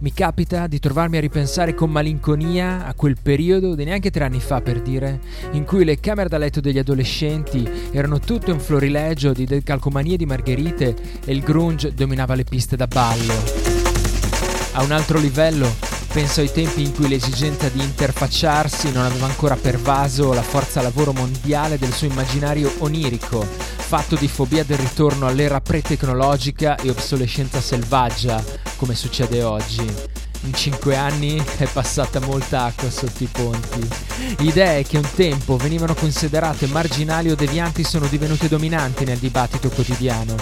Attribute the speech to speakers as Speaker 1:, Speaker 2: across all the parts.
Speaker 1: Mi capita di trovarmi a ripensare con malinconia a quel periodo di neanche tre anni fa per dire, in cui le camere da letto degli adolescenti erano tutto un florilegio di decalcomanie di margherite e il grunge dominava le piste da ballo. A un altro livello, penso ai tempi in cui l'esigenza di interfacciarsi non aveva ancora pervaso la forza lavoro mondiale del suo immaginario onirico, fatto di fobia del ritorno all'era pre-tecnologica e obsolescenza selvaggia, come succede oggi. In cinque anni è passata molta acqua sotto i ponti. Idee che un tempo venivano considerate marginali o devianti sono divenute dominanti nel dibattito quotidiano.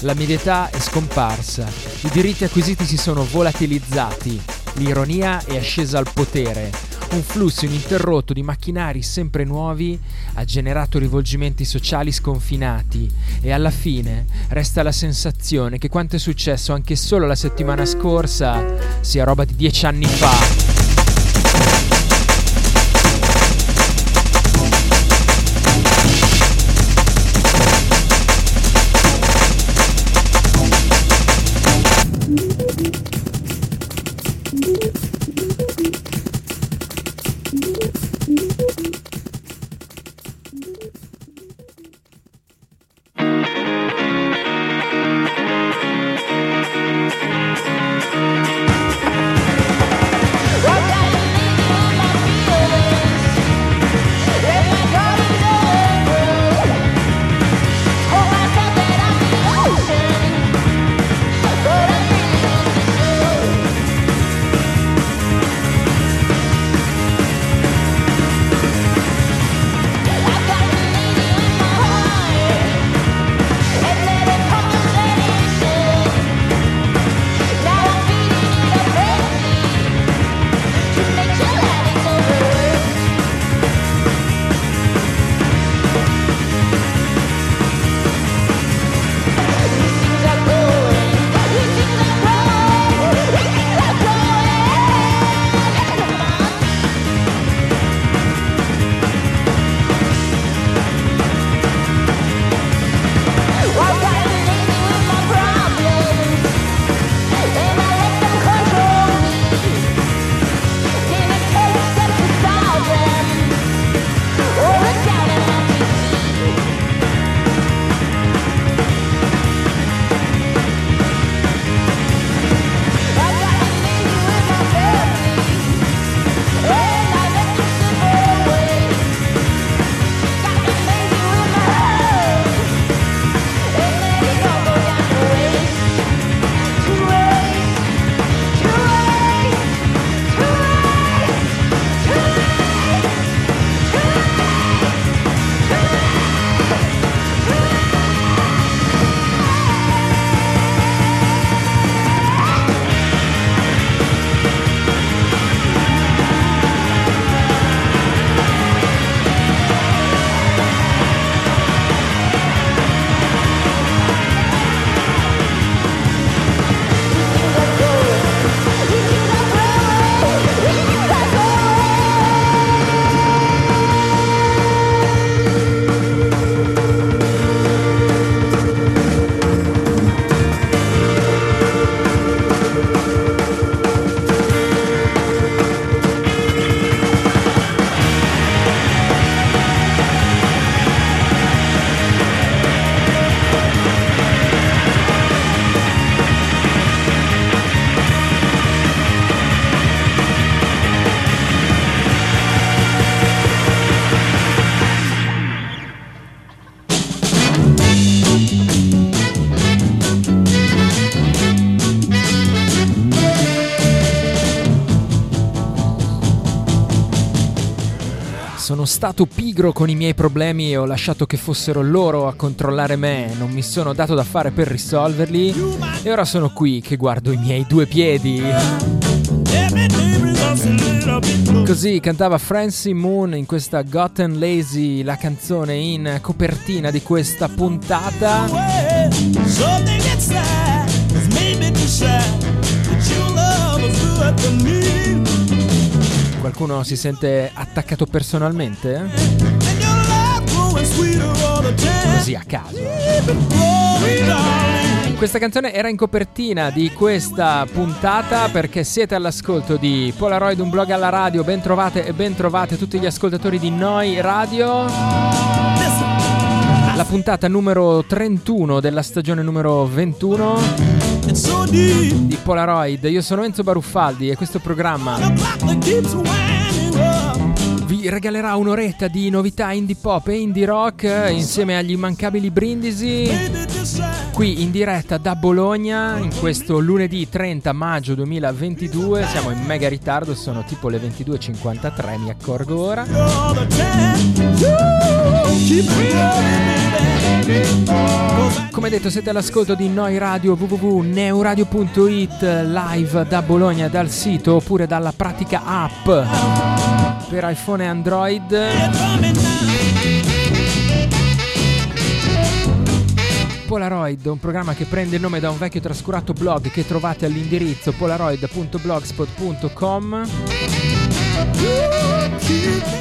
Speaker 1: La medietà è scomparsa, i diritti acquisiti si sono volatilizzati, l'ironia è ascesa al potere, un flusso ininterrotto di macchinari sempre nuovi ha generato rivolgimenti sociali sconfinati e alla fine resta la sensazione che quanto è successo anche solo la settimana scorsa sia roba di dieci anni fa. Stato pigro con i miei problemi e ho lasciato che fossero loro a controllare me, non mi sono dato da fare per risolverli e ora sono qui che guardo i miei due piedi. Così cantava Francie Moon in questa Gotten Lazy, la canzone in copertina di questa puntata. Qualcuno si sente attaccato personalmente? Così a caso. Questa canzone era in copertina di questa puntata perché siete all'ascolto di Polaroid, un blog alla radio. Ben trovate e ben trovate tutti gli ascoltatori di Noi Radio. La puntata numero 31 della stagione numero 21 di Polaroid. Io sono Enzo Baruffaldi e questo programma vi regalerà un'oretta di novità indie pop e indie rock insieme agli immancabili brindisi qui in diretta da Bologna in questo lunedì 30 maggio 2022. Siamo in mega ritardo, sono tipo le 22.53, mi accorgo ora. Come detto siete all'ascolto di Noi Radio www.neuradio.it live da Bologna dal sito oppure dalla pratica app per iPhone e Android. Polaroid, un programma che prende il nome da un vecchio trascurato blog che trovate all'indirizzo polaroid.blogspot.com.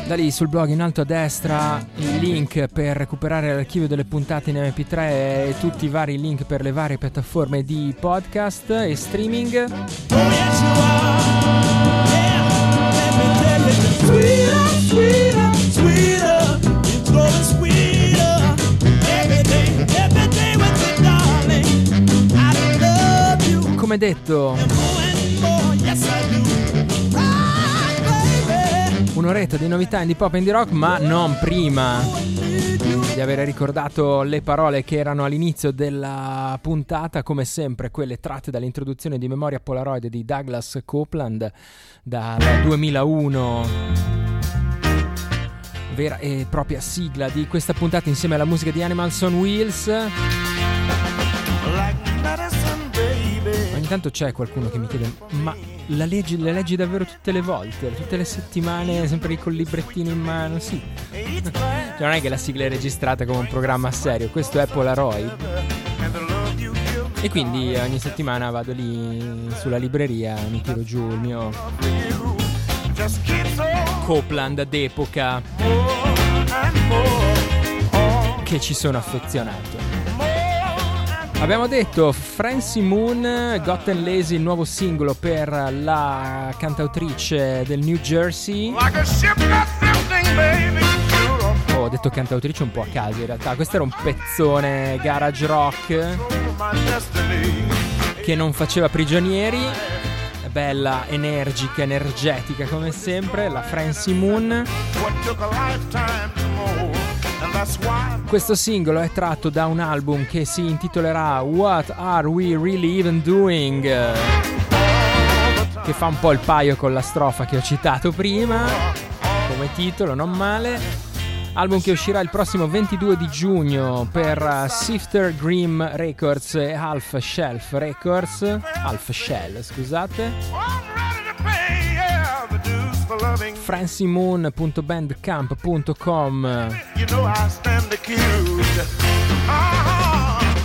Speaker 1: Da lì sul blog in alto a destra il link per recuperare l'archivio delle puntate in MP3 e tutti i vari link per le varie piattaforme di podcast e streaming. come detto, un'oretta di novità indie pop e indie rock, ma non prima di aver ricordato le parole che erano all'inizio della puntata, come sempre quelle tratte dall'introduzione di Memoria Polaroid di Douglas Copeland dal 2001 vera e propria sigla di questa puntata insieme alla musica di Animals on Wheels. Intanto c'è qualcuno che mi chiede: Ma la leggi, le leggi davvero tutte le volte? Tutte le settimane, sempre col librettino in mano? Sì. cioè, non è che la sigla è registrata come un programma serio, questo è Polaroid. E quindi ogni settimana vado lì sulla libreria, mi tiro giù il mio Copland d'epoca che ci sono affezionato. Abbiamo detto Francie Moon, Gotten Lazy, il nuovo singolo per la cantautrice del New Jersey. Oh, ho detto cantautrice un po' a caso in realtà. Questo era un pezzone garage rock che non faceva prigionieri. Bella, energica, energetica come sempre, la Francie Moon. Questo singolo è tratto da un album che si intitolerà What Are We Really Even Doing? Che fa un po' il paio con la strofa che ho citato prima, come titolo, non male. Album che uscirà il prossimo 22 di giugno per Sifter Grim Records e Half Shelf Records. Half Shell, scusate francimoon.bandcamp.com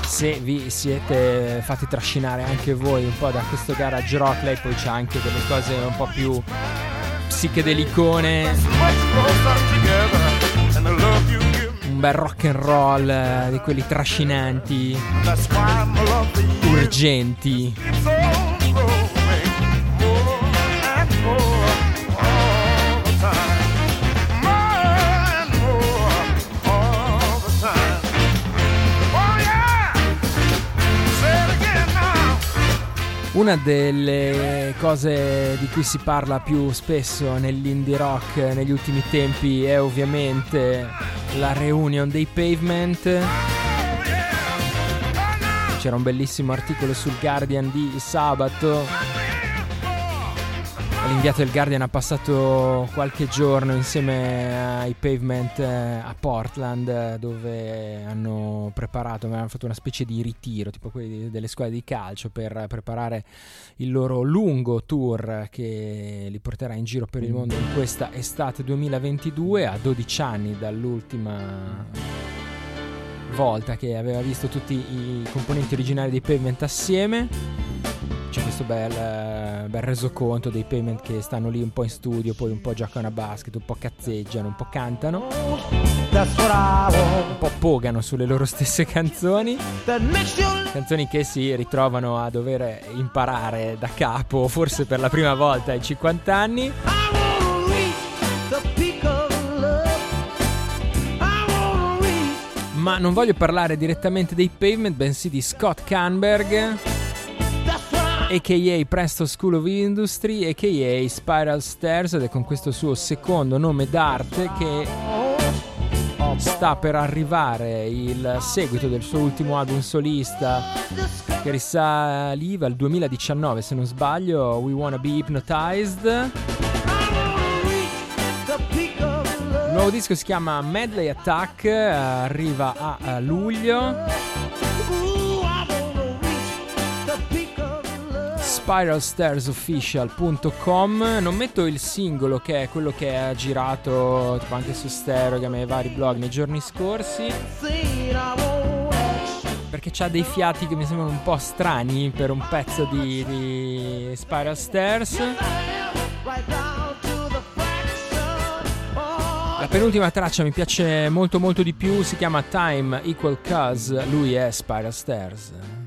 Speaker 1: se vi siete fatti trascinare anche voi un po' da questo garage rock lei poi c'ha anche delle cose un po' più psichedelicone. Un bel rock and roll eh, di quelli trascinanti urgenti Una delle cose di cui si parla più spesso nell'indie rock negli ultimi tempi è ovviamente la reunion dei Pavement. C'era un bellissimo articolo sul Guardian di sabato L'inviato del Guardian ha passato qualche giorno insieme ai Pavement eh, a Portland dove hanno preparato, hanno fatto una specie di ritiro, tipo quelli delle squadre di calcio per preparare il loro lungo tour che li porterà in giro per il mondo in questa estate 2022 a 12 anni dall'ultima volta che aveva visto tutti i componenti originali dei Pavement assieme questo bel, bel resoconto dei payment che stanno lì un po' in studio, poi un po' giocano a basket, un po' cazzeggiano, un po' cantano, un po' pogano sulle loro stesse canzoni. Canzoni che si ritrovano a dover imparare da capo, forse per la prima volta ai 50 anni. Ma non voglio parlare direttamente dei pavement, bensì di Scott Canberg a.k.a. Presto School of Industry, a.k.a. Spiral Stairs ed è con questo suo secondo nome d'arte che sta per arrivare il seguito del suo ultimo album solista che risaliva al 2019 se non sbaglio, We Wanna Be Hypnotized. Il nuovo disco si chiama Medley Attack, arriva a luglio. spiralstairsofficial.com non metto il singolo che è quello che ha girato tipo anche su Sterogam e vari blog nei giorni scorsi. Perché c'ha dei fiati che mi sembrano un po' strani per un pezzo di, di Spiral Stairs. La penultima traccia mi piace molto molto di più. Si chiama Time Equal Cause. Lui è Spiral Stairs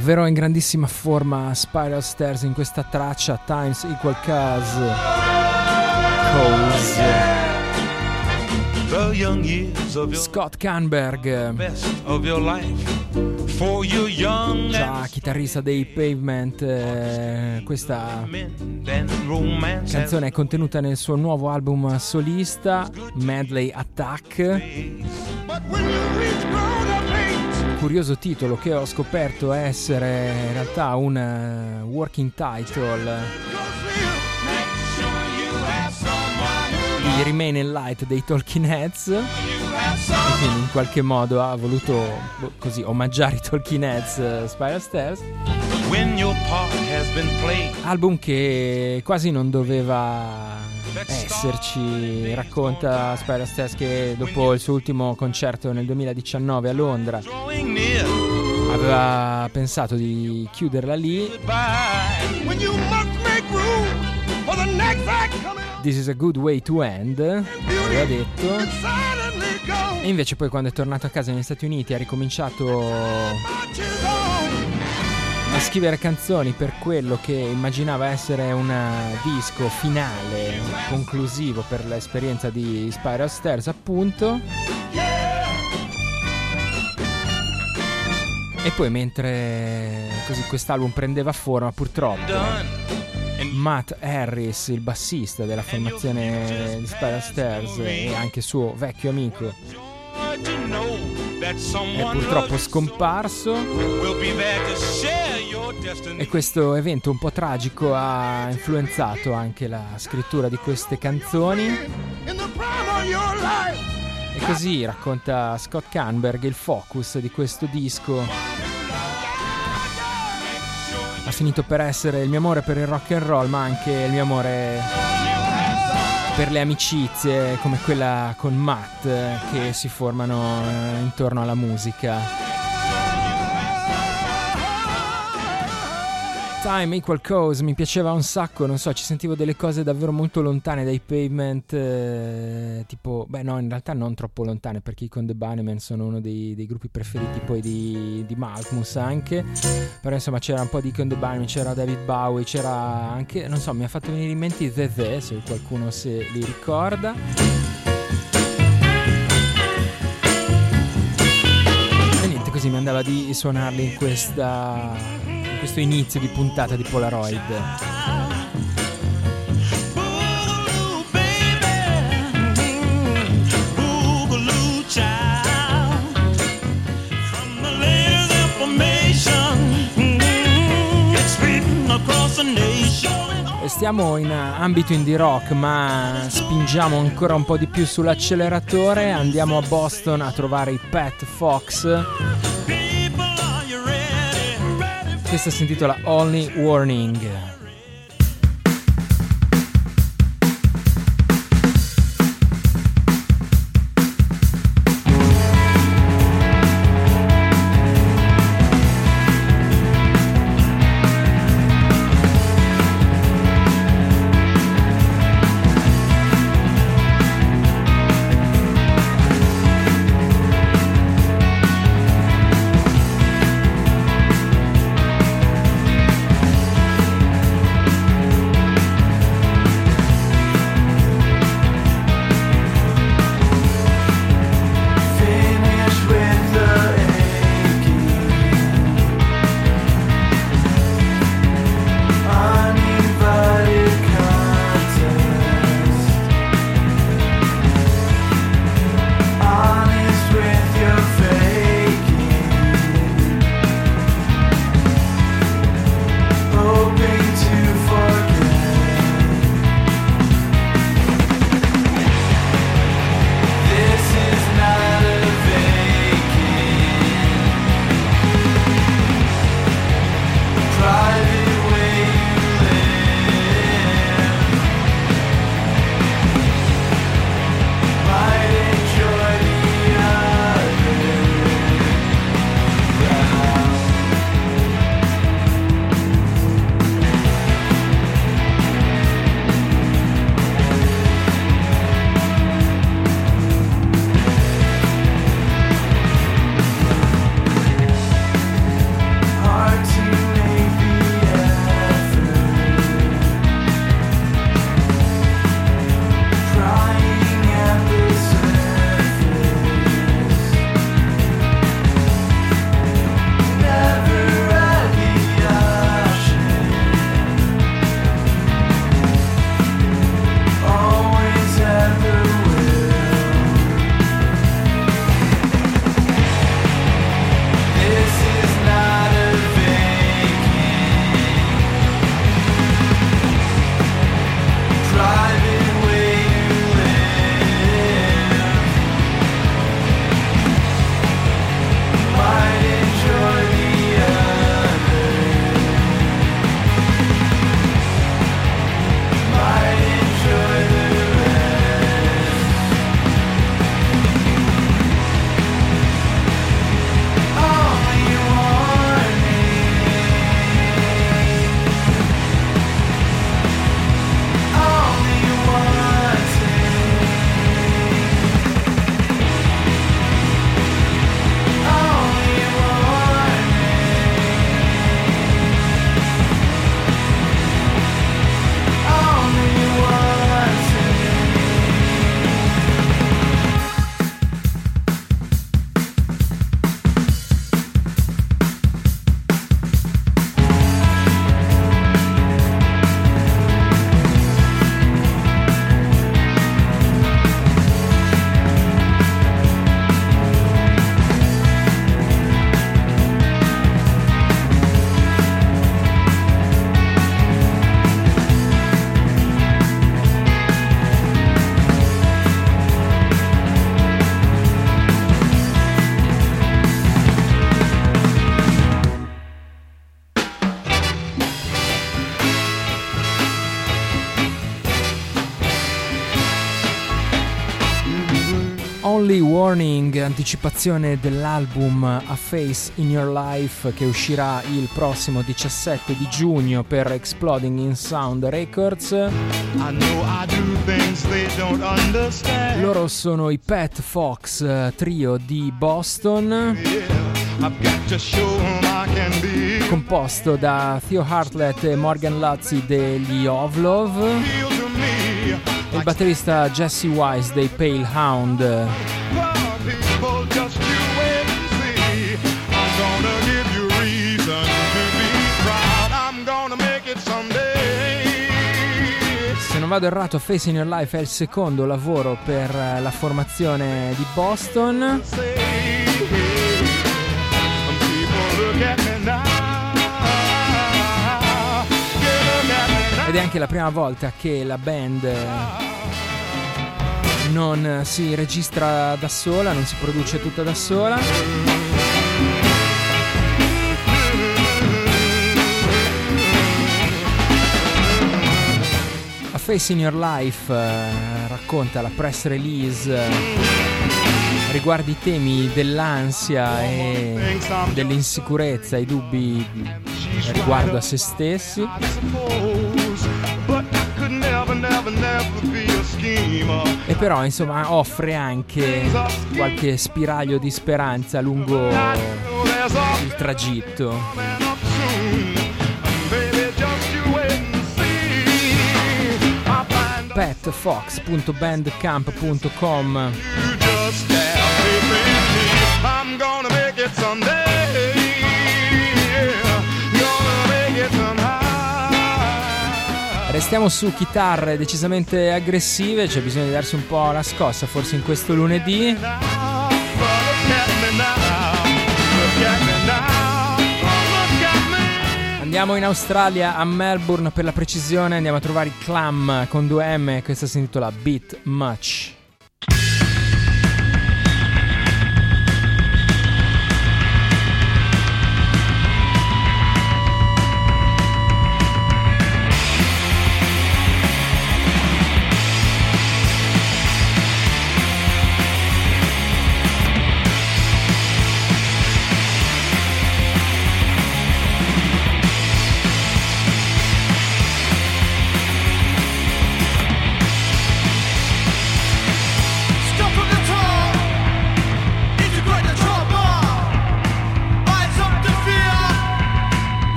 Speaker 1: Davvero in grandissima forma Spiral Stairs in questa traccia Times Equal Cause. Cause. Scott Canberg. Già chitarrista dei Pavement, eh, questa canzone è contenuta nel suo nuovo album solista Medley Attack curioso titolo che ho scoperto essere in realtà un uh, working title. Di Remain in Light dei Talking Heads. E quindi in qualche modo ha voluto boh, così omaggiare i Talking Heads uh, Spiral Stairs. Album che quasi non doveva esserci. Racconta Spiral Stairs che dopo il suo ultimo concerto nel 2019 a Londra aveva pensato di chiuderla lì. This is a good way to end, aveva detto. E invece poi quando è tornato a casa negli Stati Uniti ha ricominciato a scrivere canzoni per quello che immaginava essere un disco finale, conclusivo per l'esperienza di Spiral Stairs, appunto. E poi mentre così quest'album prendeva forma, purtroppo Matt Harris, il bassista della formazione di Spiral Stairs e anche suo vecchio amico è purtroppo scomparso e questo evento un po' tragico ha influenzato anche la scrittura di queste canzoni e così racconta Scott Canberg il focus di questo disco ha finito per essere il mio amore per il rock and roll ma anche il mio amore per le amicizie come quella con Matt che si formano eh, intorno alla musica. Time Equal Cause mi piaceva un sacco, non so, ci sentivo delle cose davvero molto lontane dai pavement, eh, tipo, beh no, in realtà non troppo lontane perché i Con The Bunnymen sono uno dei, dei, gruppi preferiti poi di, di Malkmus anche, però insomma c'era un po' di Con The Bunnymen, c'era David Bowie, c'era anche, non so, mi ha fatto venire in mente i The The, se qualcuno se li ricorda. E niente, così mi andava di suonarli in questa questo inizio di puntata di Polaroid. Stiamo in ambito indie rock, ma spingiamo ancora un po' di più sull'acceleratore. Andiamo a Boston a trovare i Pet Fox questa si intitola Only Warning. Warning, anticipazione dell'album A Face in Your Life che uscirà il prossimo 17 di giugno per Exploding in Sound Records. Loro sono i Pet Fox, trio di Boston. Composto da Theo Hartlett e Morgan Luzzi degli Ovlov il batterista Jesse Wise dei Pale Hound. Vado errato, Face in Your Life è il secondo lavoro per la formazione di Boston. Ed è anche la prima volta che la band non si registra da sola, non si produce tutta da sola. Face in Your Life eh, racconta la press release eh, riguardo i temi dell'ansia e dell'insicurezza, i dubbi riguardo a se stessi. E però insomma offre anche qualche spiraglio di speranza lungo il tragitto. Someday. Restiamo su chitarre decisamente aggressive, c'è bisogno di darsi un po' la scossa forse in questo lunedì. Andiamo in Australia, a Melbourne per la precisione, andiamo a trovare i Clam con 2M, questa si intitola Beat Much.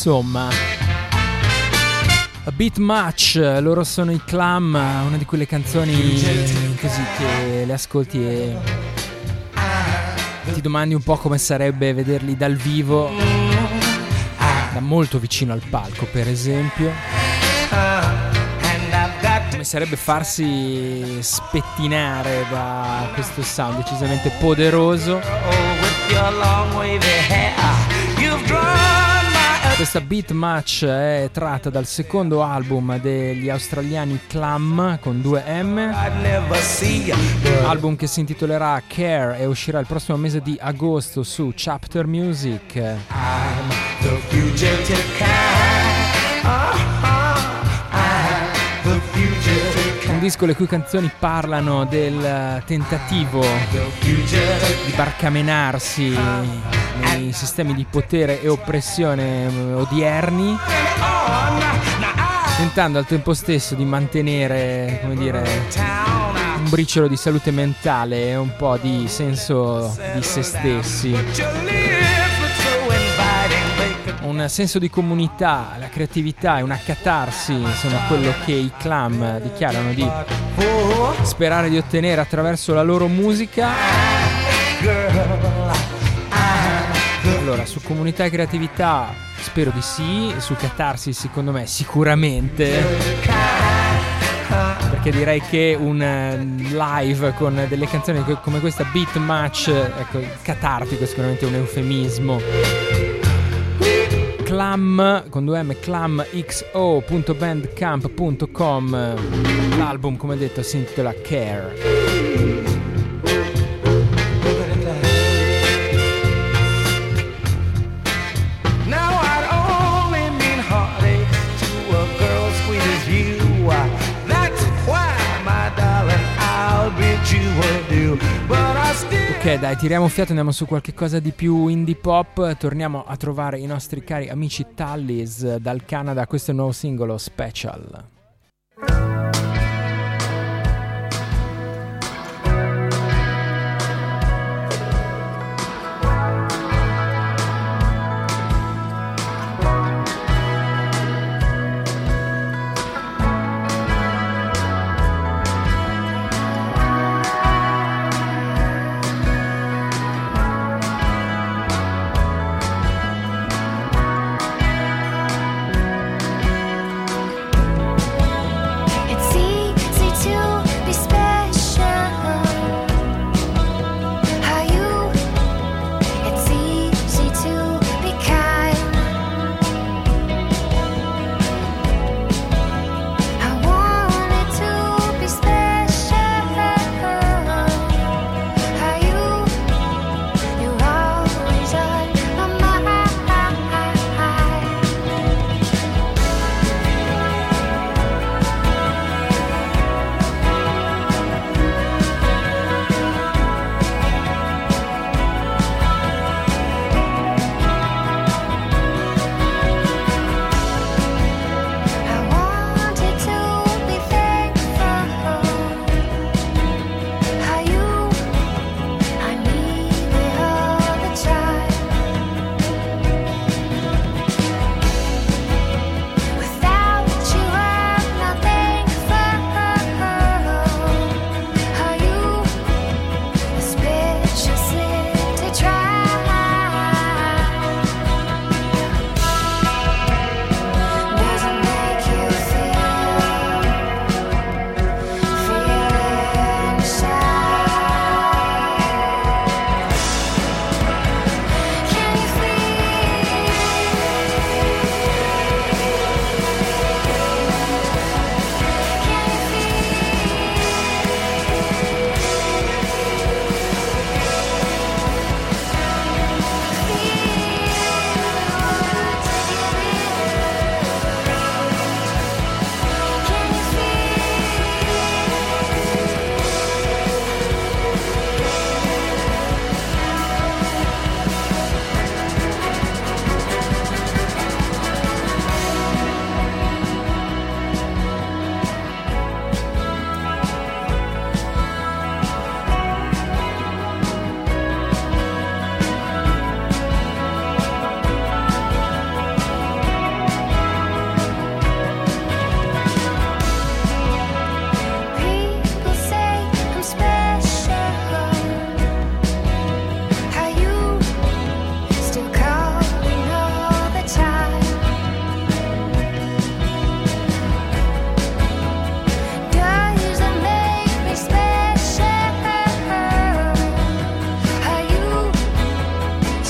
Speaker 1: Insomma. A Beat Match, loro sono i Clam, una di quelle canzoni così che le ascolti e ti domandi un po' come sarebbe vederli dal vivo, da molto vicino al palco per esempio. Come sarebbe farsi spettinare da questo sound decisamente poderoso. Questa beat match è tratta dal secondo album degli australiani Clam con 2M, album che si intitolerà Care e uscirà il prossimo mese di agosto su Chapter Music. Un disco le cui canzoni parlano del tentativo di barcamenarsi nei sistemi di potere e oppressione eh, odierni, tentando al tempo stesso di mantenere, come dire, un briciolo di salute mentale e un po' di senso di se stessi. Senso di comunità, la creatività e una catarsi sono quello che i clam dichiarano di sperare di ottenere attraverso la loro musica. Allora, su comunità e creatività spero di sì, su catarsi secondo me sicuramente. Perché direi che un eh, live con delle canzoni come questa Beat Match, ecco, catartico è sicuramente un eufemismo. Clam con 2M clamxo.bandcamp.com l'album come detto si intitola Care Ok, dai, tiriamo fiato, andiamo su qualche cosa di più indie pop. Torniamo a trovare i nostri cari amici Tallis dal Canada. Questo è il nuovo singolo Special.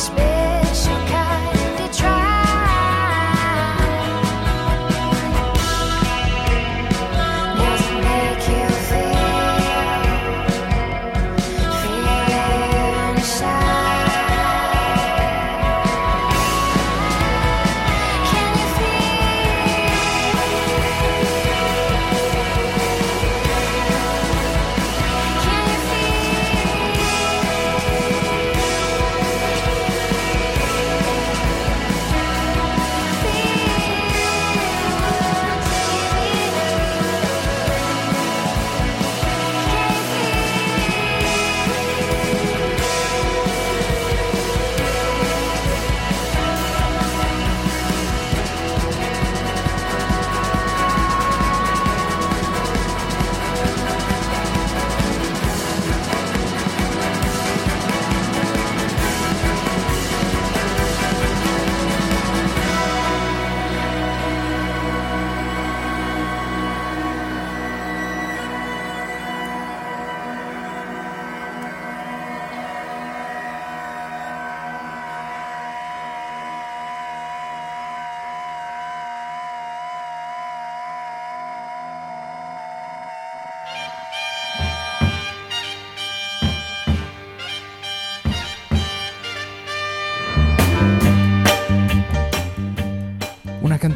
Speaker 1: space.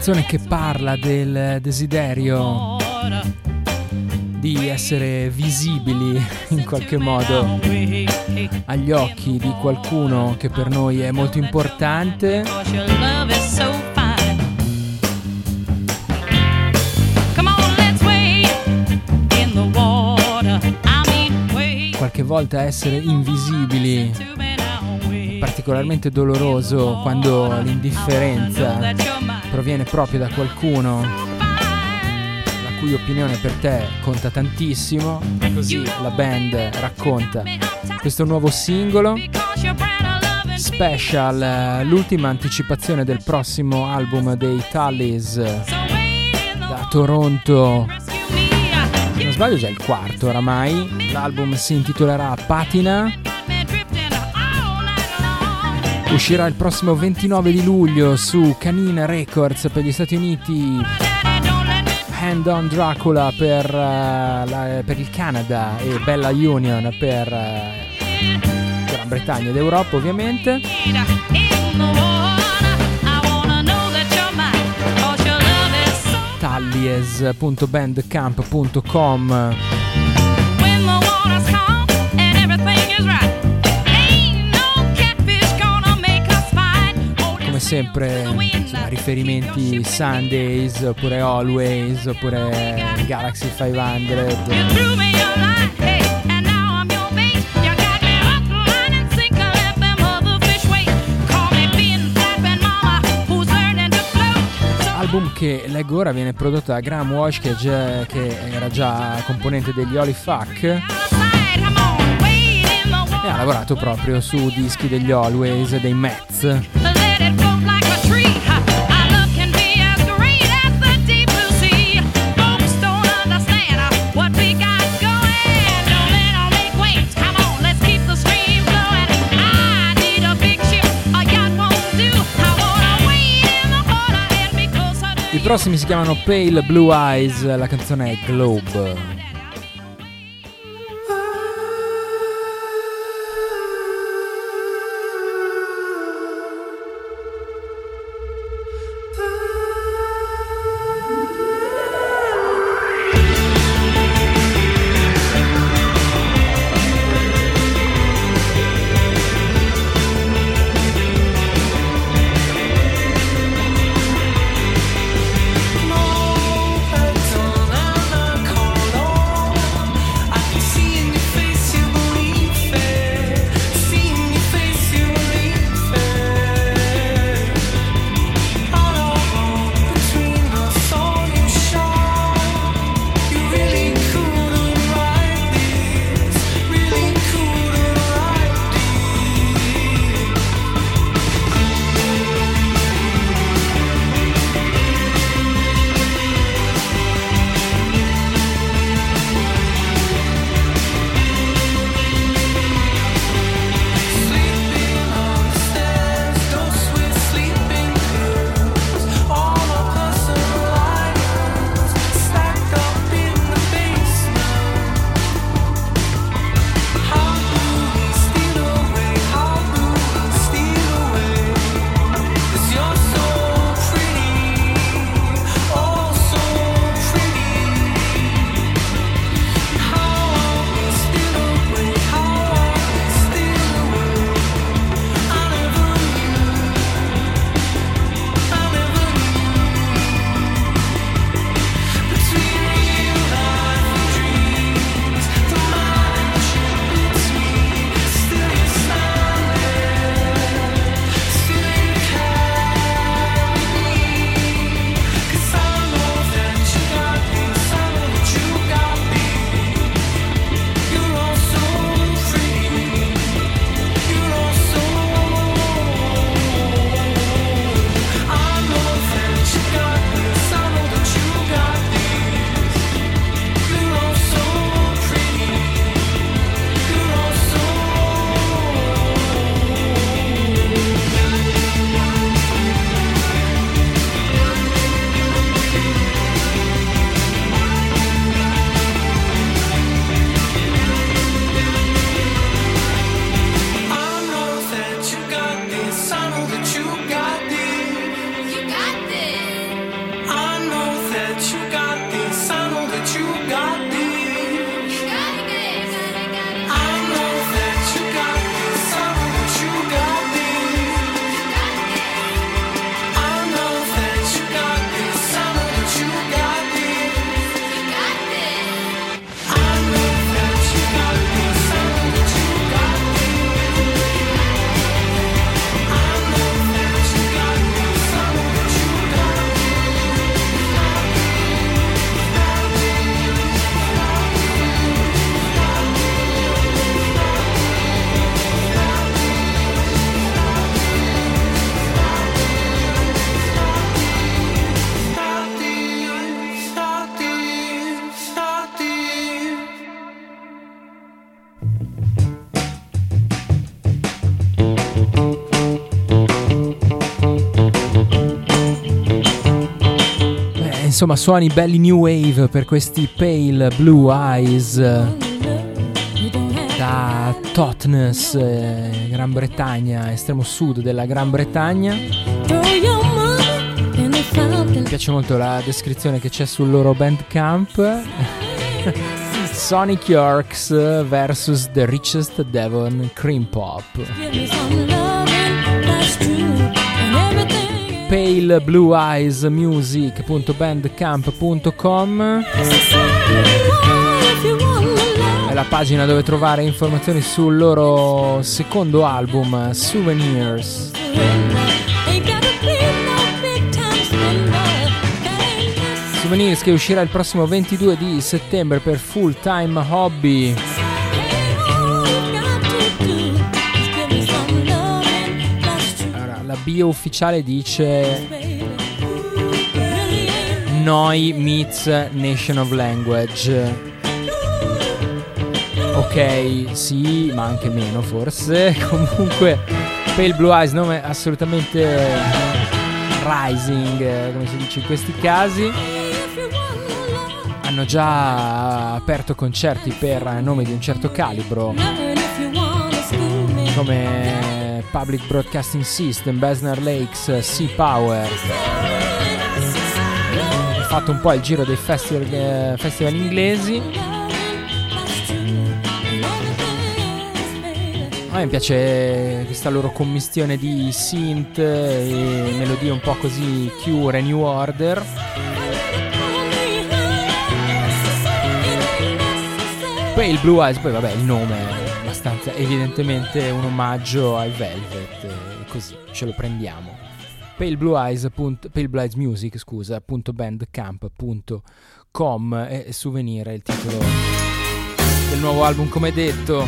Speaker 1: Canzone che parla del desiderio di essere visibili in qualche modo agli occhi di qualcuno che per noi è molto importante. Qualche volta essere invisibili particolarmente doloroso quando l'indifferenza proviene proprio da qualcuno cui opinione per te conta tantissimo. Così la band racconta questo nuovo singolo. Special, l'ultima anticipazione del prossimo album dei Tallies da Toronto. Se non sbaglio già il quarto oramai. L'album si intitolerà Patina. Uscirà il prossimo 29 di luglio su Canina Records per gli Stati Uniti Hand on Dracula per, uh, la, per, il Canada e Bella Union per uh, Gran Bretagna ed Europa ovviamente. tallies.bandcamp.com sempre insomma, riferimenti Sundays oppure Always oppure Galaxy 500 album che leggo ora viene prodotto da Graham Walsh che, già, che, era già componente degli Holy Fuck. E ha lavorato proprio su dischi degli Always dei Mets prossimi si chiamano Pale Blue Eyes, la canzone è Globe. Insomma, suoni belli new wave per questi pale blue eyes da Totnes, eh, Gran Bretagna, estremo sud della Gran Bretagna. Mi piace molto la descrizione che c'è sul loro bandcamp. Sonic Yorks vs The Richest Devon Cream Pop. Pale Blue Eyes Music.bandcamp.com è la pagina dove trovare informazioni sul loro secondo album Souvenirs. Souvenirs che uscirà il prossimo 22 di settembre per Full Time Hobby. Bio ufficiale dice Noi meets Nation of Language. Ok, sì, ma anche meno forse. Comunque, Pale Blue Eyes, nome assolutamente rising, come si dice in questi casi hanno già aperto concerti per nomi di un certo calibro come Public Broadcasting System, Besner Lakes, Sea Power. Ha fatto un po' il giro dei festival, eh, festival inglesi. A me piace questa loro commistione di synth e melodie un po' così Cure e New Order. Pale Blue Eyes, poi vabbè il nome abbastanza evidentemente un omaggio ai Velvet, e così ce lo prendiamo. Pale Blue Eyes, punt, Pale Blue Eyes Music, scusa, punto bandcamp.com e Souvenir è il titolo del nuovo album come detto.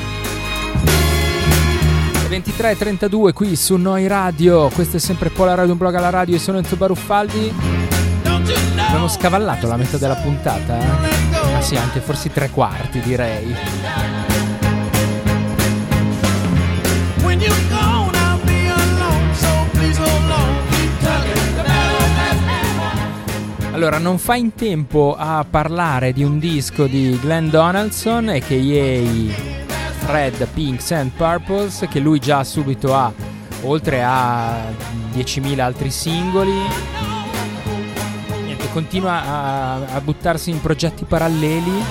Speaker 1: 23.32 qui su Noi Radio, questo è sempre Pola Radio, un blog alla radio, io sono Enzo Baruffaldi. Abbiamo scavallato la metà della puntata, eh? Ah sì, anche forse tre quarti direi. Allora, non fa in tempo a parlare di un disco di Glenn Donaldson, a.k.a. Fred, Pinks and Purples, che lui già subito ha, oltre a 10.000 altri singoli, continua a, a buttarsi in progetti paralleli.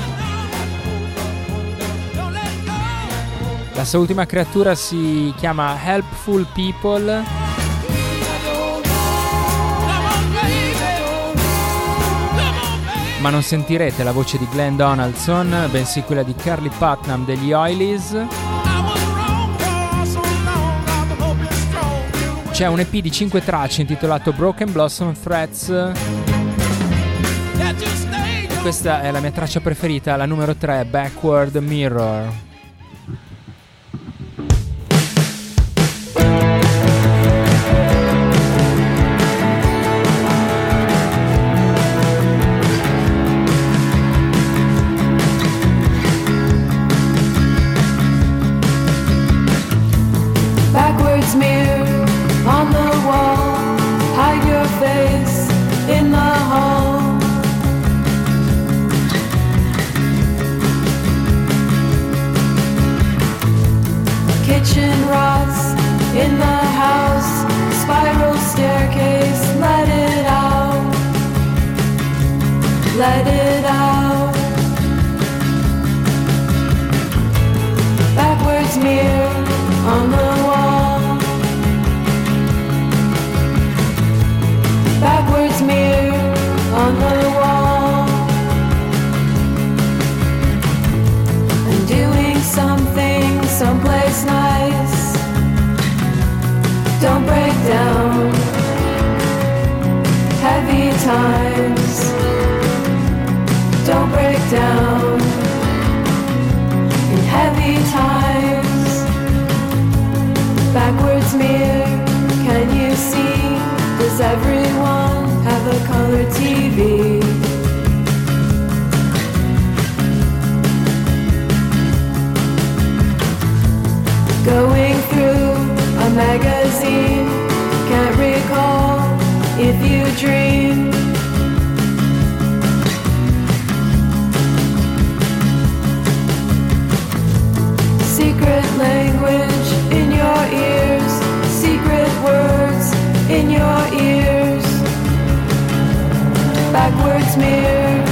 Speaker 1: La sua ultima creatura si chiama Helpful People. Ma non sentirete la voce di Glenn Donaldson, bensì quella di Carly Putnam degli Oilies. C'è un EP di 5 tracce intitolato Broken Blossom Threats questa è la mia traccia preferita, la numero 3, Backward Mirror. Does everyone have a color TV?
Speaker 2: Going through a magazine, can't recall if you dream. Secret language in your ear. backwards mirror.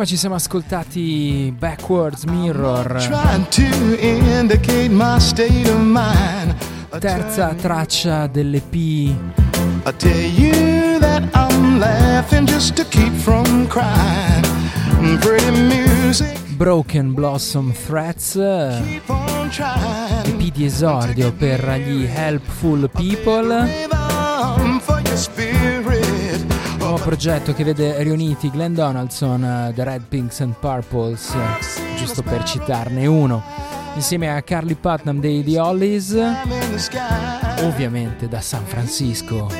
Speaker 1: Prima ci siamo ascoltati Backwards Mirror. Terza traccia dell'EP I tell you that I'm laughing just to keep from crying. Pretty music. Broken Blossom Threats, EP di esordio per gli Helpful People. Progetto che vede riuniti Glenn Donaldson, The Red Pinks and Purples, giusto per citarne uno, insieme a Carly Putnam dei The Hollies, ovviamente da San Francisco.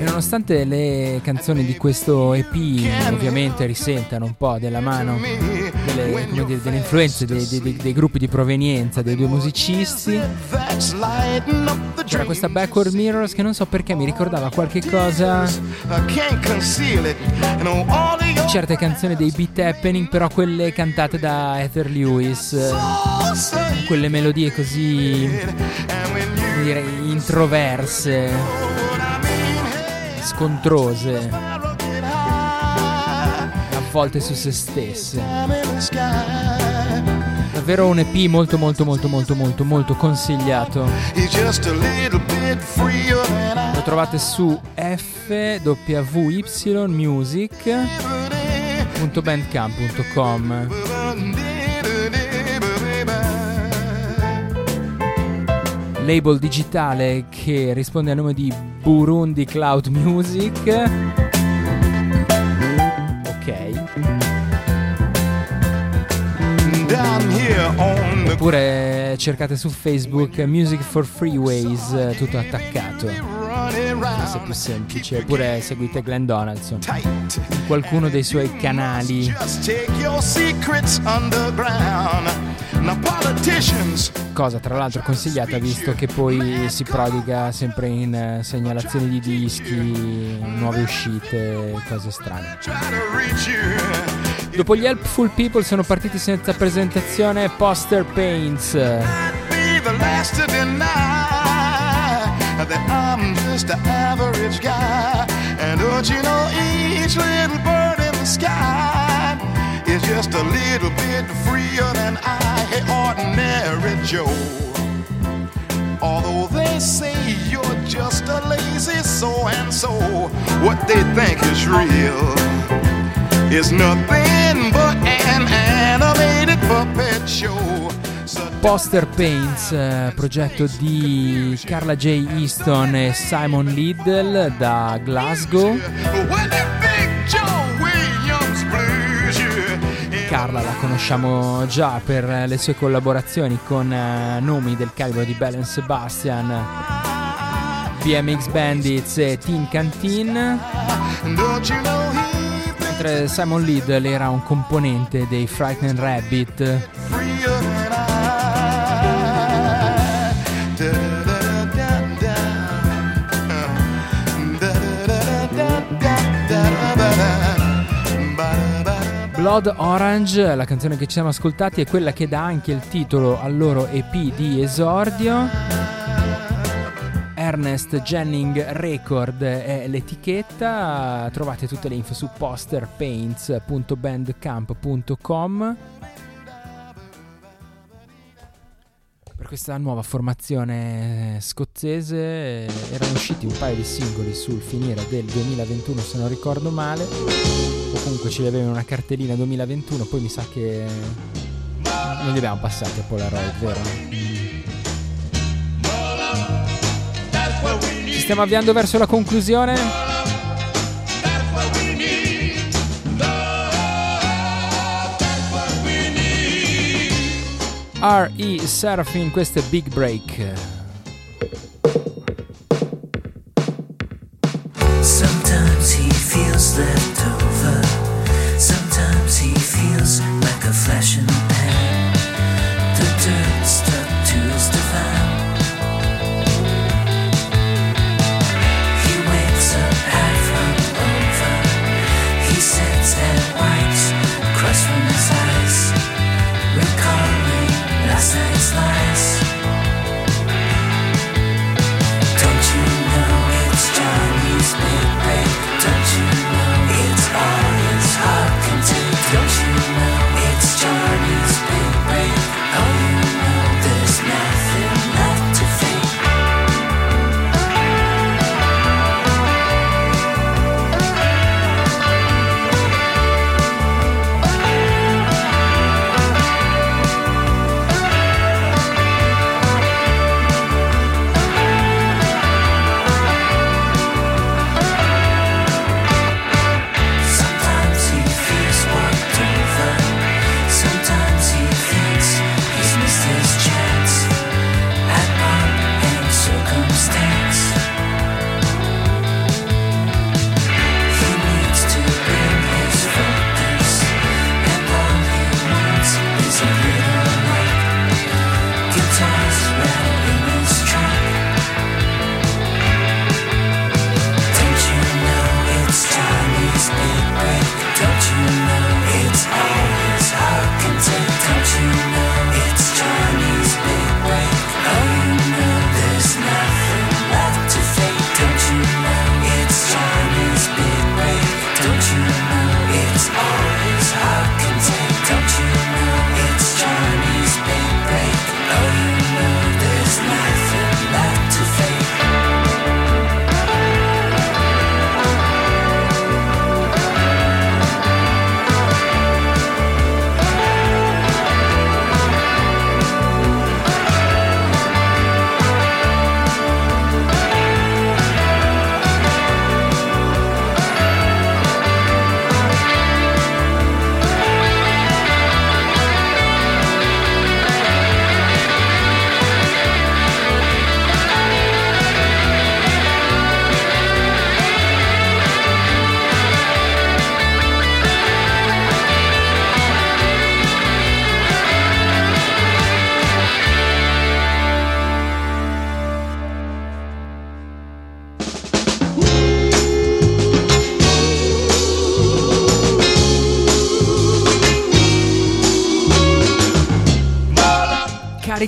Speaker 1: E nonostante le canzoni di questo EP ovviamente risentano un po' della mano delle, dire, delle influenze dei, dei, dei, gruppi di provenienza dei due musicisti, c'era questa Backward Mirrors che non so perché mi ricordava qualche cosa. Certe canzoni dei Beat Happening, però quelle cantate da Heather Lewis, quelle melodie così dire, introverse scontrose, avvolte su se stesse. Davvero un EP molto molto molto molto molto molto consigliato. Lo trovate su fwymusic.bandcamp.com label digitale che risponde al nome di Burundi Cloud Music. Oppure cercate su Facebook Music for Freeways, tutto attaccato. Questo è più semplice. Oppure seguite Glenn Donaldson. In qualcuno dei suoi canali. Cosa tra l'altro consigliata visto che poi si prodiga sempre in eh, segnalazioni di dischi, nuove uscite, cose strane. Dopo gli Helpful People sono partiti senza presentazione Poster Paints. just a little bit freer than I, ordinary Joe. Although they say you're just a lazy so and so, what they think is real is nothing but an animated puppet show. Poster Paints, eh, progetto di Carla J. Easton e Simon Liddell da Glasgow. Carla la conosciamo già per le sue collaborazioni con uh, nomi del calibro di Belen Sebastian, BMX Bandits e Teen Canteen. Mentre Simon Liddell era un componente dei Frightened Rabbit. Blood Orange, la canzone che ci siamo ascoltati, è quella che dà anche il titolo al loro EP di esordio. Ernest Jennings Record è l'etichetta, trovate tutte le info su posterpaints.bandcamp.com per questa nuova formazione scozzese erano usciti un paio di singoli sul finire del 2021 se non ricordo male. O comunque ci avevano una cartellina 2021 poi mi sa che non li abbiamo passati a Polaroid vero? Stiamo avviando verso la conclusione R.E. Seraphim, questo è Big Break. Sometimes he feels left over.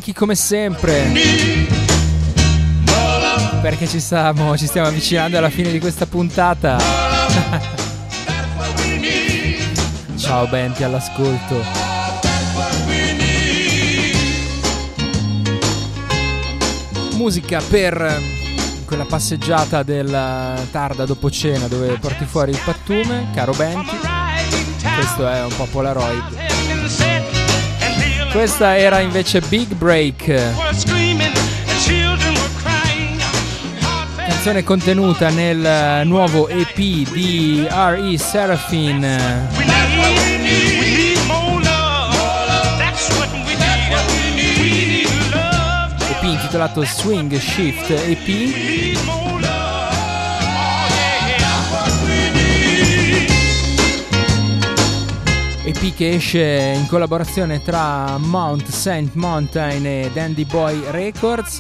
Speaker 1: Carichi come sempre. Perché ci, stiamo, ci stiamo avvicinando alla fine di questa puntata. Ciao Benti all'ascolto. Musica per quella passeggiata del tarda dopo cena dove porti fuori il pattume, caro Benti. Questo è un po' Polaroid. Questa era invece Big Break. Canzone contenuta nel nuovo EP di R.E. Seraphin. intitolato Swing Shift EP. EP che esce in collaborazione tra Mount St. Mountain e Dandy Boy Records.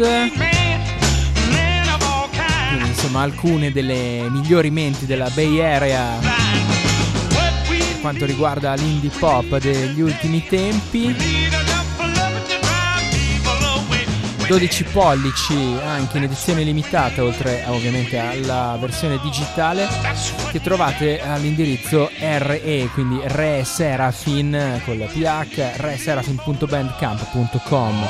Speaker 1: Quindi, insomma, alcune delle migliori menti della Bay Area per quanto riguarda l'indie pop degli ultimi tempi. 12 pollici anche in edizione limitata oltre ovviamente alla versione digitale che trovate all'indirizzo RE quindi Re Serafin con la PH reserafin.bandcamp.com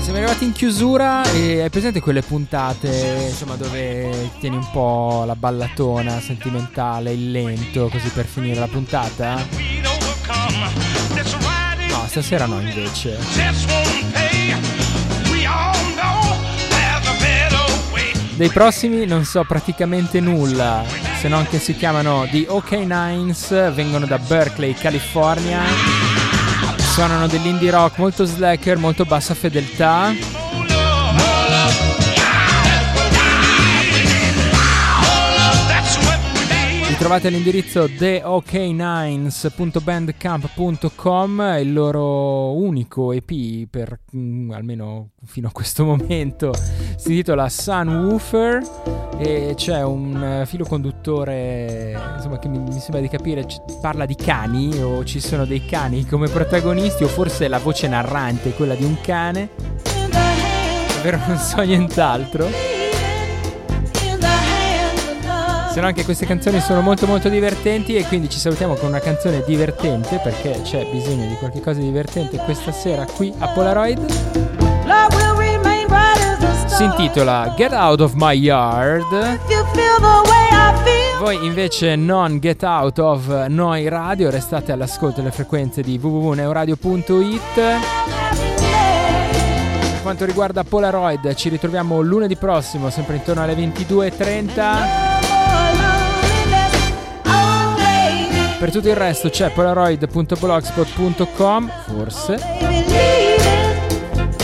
Speaker 1: Siamo arrivati in chiusura e hai presente quelle puntate insomma dove tieni un po' la ballatona sentimentale, il lento così per finire la puntata? Stasera no invece. Dei prossimi non so praticamente nulla, se non che si chiamano The OK Nines, vengono da Berkeley, California. Suonano dell'indie rock molto slacker, molto bassa fedeltà. Trovate l'indirizzo theok9s.bandcamp.com, il loro unico EP per mm, almeno fino a questo momento. Si intitola Sunwoofer e c'è un filo conduttore insomma che mi, mi sembra di capire c- parla di cani o ci sono dei cani come protagonisti o forse la voce narrante è quella di un cane. Davvero non so nient'altro se no anche queste canzoni sono molto molto divertenti e quindi ci salutiamo con una canzone divertente perché c'è bisogno di qualche cosa di divertente questa sera qui a Polaroid. Si intitola Get Out of My Yard. Voi invece non get out of Noi Radio, restate all'ascolto delle frequenze di www.neuradio.it. Per quanto riguarda Polaroid, ci ritroviamo lunedì prossimo, sempre intorno alle 22.30. Per tutto il resto c'è polaroid.blogspot.com, forse.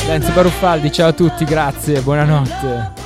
Speaker 1: Lenzo Baruffaldi, ciao a tutti, grazie, buonanotte.